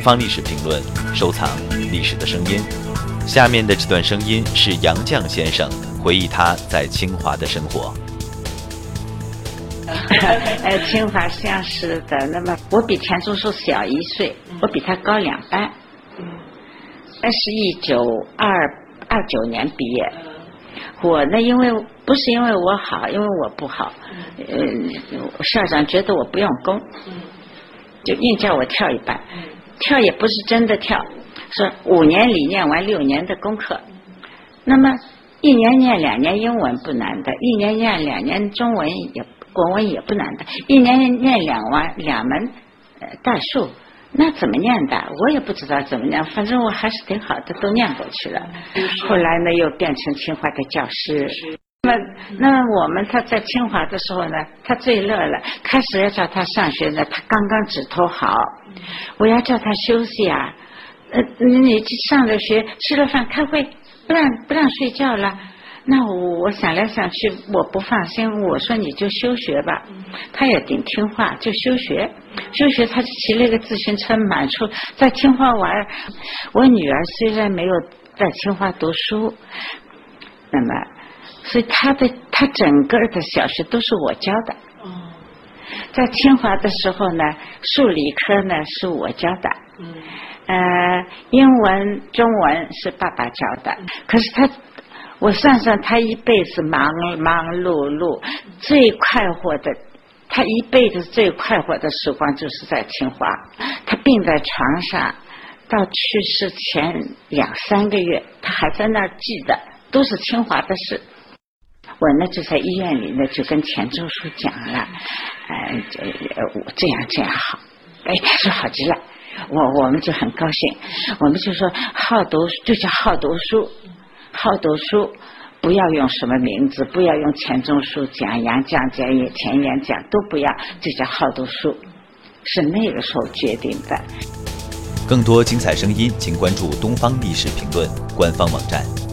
方历史评论，收藏历史的声音。下面的这段声音是杨绛先生回忆他在清华的生活。呃，清华像是的，那么我比田中树小一岁，我比他高两班。那是一九二二九年毕业。我呢，因为不是因为我好，因为我不好。呃，校长觉得我不用功，就硬叫我跳一班。跳也不是真的跳，是五年里念完六年的功课。那么一年念两年英文不难的，一年念两年中文也国文也不难的，一年念两完两门呃代数。那怎么念的？我也不知道怎么念，反正我还是挺好的，都念过去了。后来呢，又变成清华的教师。那，那我们他在清华的时候呢，他最乐了。开始要叫他上学呢，他刚刚指头好，我要叫他休息啊。呃，你上了学，吃了饭，开会，不让不让睡觉了。那我我想来想去，我不放心。我说你就休学吧，他也挺听话，就休学。休学，他就骑了一个自行车满处在清华玩。我女儿虽然没有在清华读书，那么，所以他的他整个的小学都是我教的。在清华的时候呢，数理科呢是我教的。嗯呃，英文、中文是爸爸教的。可是他。我算算，他一辈子忙忙碌碌，最快活的，他一辈子最快活的时光就是在清华。他病在床上，到去世前两三个月，他还在那儿记得，都是清华的事。我呢就在医院里呢，就跟钱钟书讲了，哎，这这样这样好，哎，他说好极了，我我们就很高兴，我们就说好读就叫好读书。好读书，不要用什么名字，不要用钱钟书讲、杨绛讲、也前言讲，都不要，就叫好读书，是那个时候决定的。更多精彩声音，请关注《东方历史评论》官方网站。